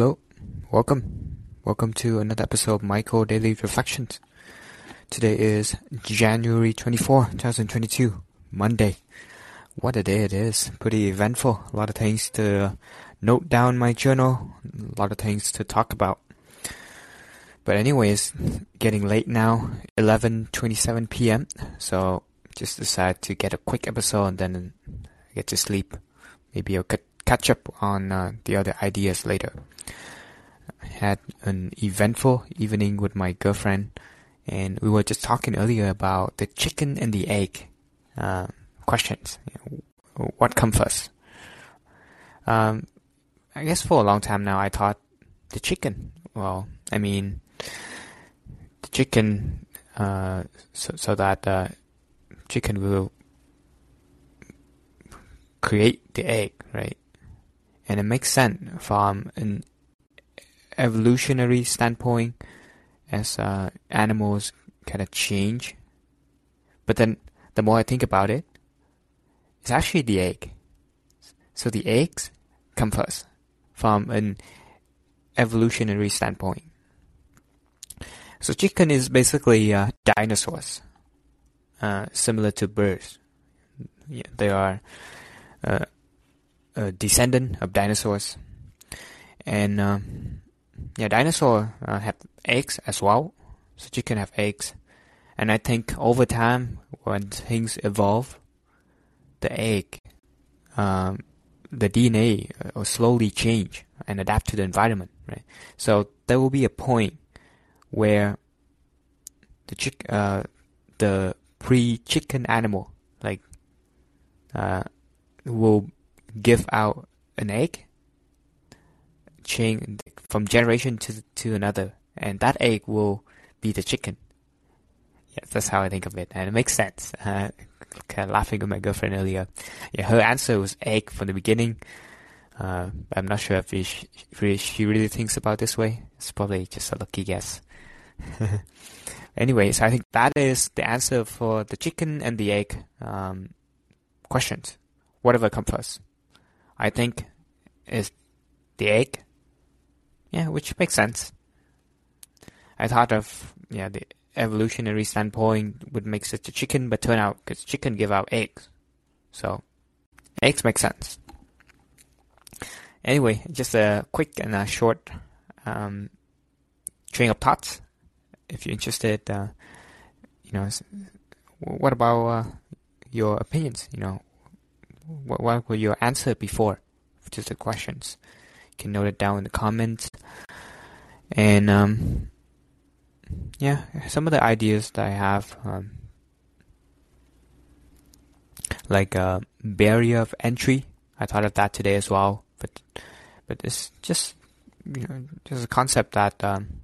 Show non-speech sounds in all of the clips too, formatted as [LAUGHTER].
Hello, welcome. Welcome to another episode of Michael Daily Reflections. Today is January 24, 2022, Monday. What a day it is. Pretty eventful. A lot of things to note down my journal. A lot of things to talk about. But anyways, getting late now, 11:27 p.m. So just decided to get a quick episode and then get to sleep. Maybe I'll catch up on uh, the other ideas later. I had an eventful evening with my girlfriend, and we were just talking earlier about the chicken and the egg uh, questions. what comes first? Um, I guess for a long time now, I thought the chicken. Well, I mean, the chicken, uh, so, so that uh, chicken will create the egg, right? And it makes sense from an evolutionary standpoint as uh, animals kind of change. But then the more I think about it, it's actually the egg. So the eggs come first from an evolutionary standpoint. So chicken is basically uh, dinosaurs, uh, similar to birds. Yeah, they are uh, a descendant of dinosaurs, and um, yeah, dinosaur uh, have eggs as well. So chicken have eggs, and I think over time when things evolve, the egg, um, the DNA uh, will slowly change and adapt to the environment, right? So there will be a point where the chick, uh, the pre-chicken animal, like, uh, will give out an egg, chain from generation to to another, and that egg will be the chicken. Yes, that's how I think of it, and it makes sense. Uh, kind of laughing with my girlfriend earlier. Yeah, her answer was egg from the beginning. Uh, I'm not sure if she, she really thinks about this way. It's probably just a lucky guess. [LAUGHS] Anyways, I think that is the answer for the chicken and the egg um, questions. Whatever comes first. I think is the egg. Yeah, which makes sense. I thought of yeah the evolutionary standpoint would make such a chicken, but turn out because chicken give out eggs, so eggs make sense. Anyway, just a quick and a short um, train of thoughts. If you're interested, uh, you know, what about uh, your opinions? You know, what, what were your answer before to the questions? You can note it down in the comments. And um, yeah, some of the ideas that I have, um, like a uh, barrier of entry. I thought of that today as well, but but it's just you know just a concept that um,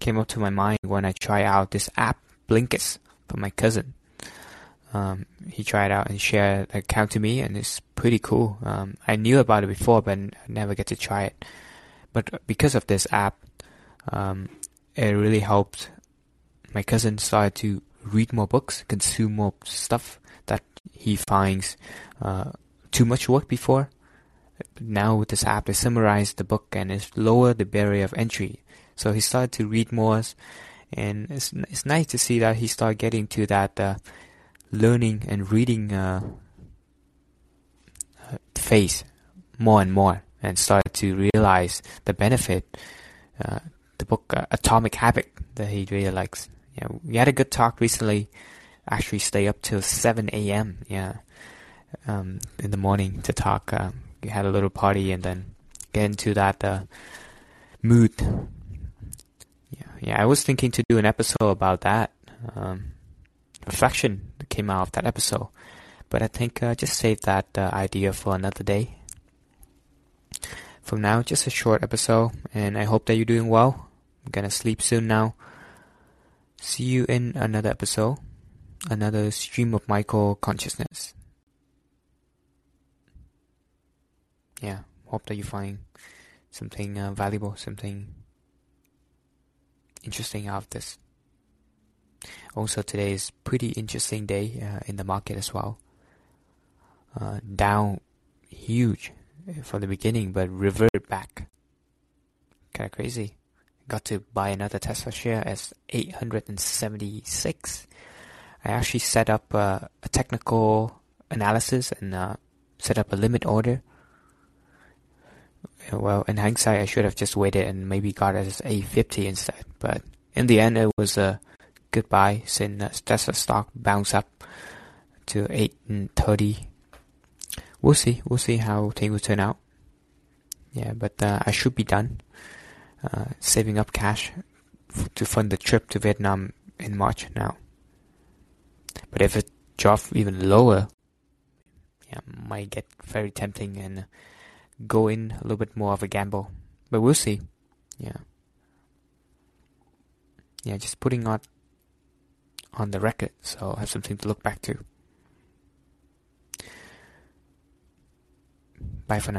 came up to my mind when I try out this app Blinkist for my cousin. Um, he tried out and shared an account to me, and it's pretty cool. Um, I knew about it before, but never get to try it. But because of this app, um, it really helped my cousin start to read more books, consume more stuff that he finds uh, too much work before. Now with this app, they summarize the book and it's lower the barrier of entry. So he started to read more, and it's it's nice to see that he started getting to that uh, learning and reading uh, phase more and more, and started to realize the benefit uh, the book uh, Atomic Habit that he really likes. Yeah, we had a good talk recently. Actually, stay up till 7 a.m. Yeah, um, in the morning to talk. Uh, we had a little party and then get into that uh, mood. Yeah, yeah. I was thinking to do an episode about that um, reflection that came out of that episode, but I think uh, just save that uh, idea for another day. For now, just a short episode, and I hope that you're doing well. I'm gonna sleep soon now. See you in another episode, another stream of Michael consciousness. Yeah, hope that you find something uh, valuable, something interesting out of this. Also, today is pretty interesting day uh, in the market as well. Uh, down huge, from the beginning, but revert back. Kind of crazy. Got to buy another Tesla share as 876. I actually set up uh, a technical analysis and uh, set up a limit order. Well, in hindsight, I should have just waited and maybe got it as 850 instead. But in the end, it was a good buy since Tesla stock bounced up to 830 we'll see. We'll see how things will turn out. Yeah, but uh, I should be done uh, saving up cash f- to fund the trip to Vietnam in March now. But if it drops even lower, yeah, might get very tempting and go in a little bit more of a gamble. But we'll see. Yeah. Yeah, just putting on on the record so I have something to look back to. Bye for now.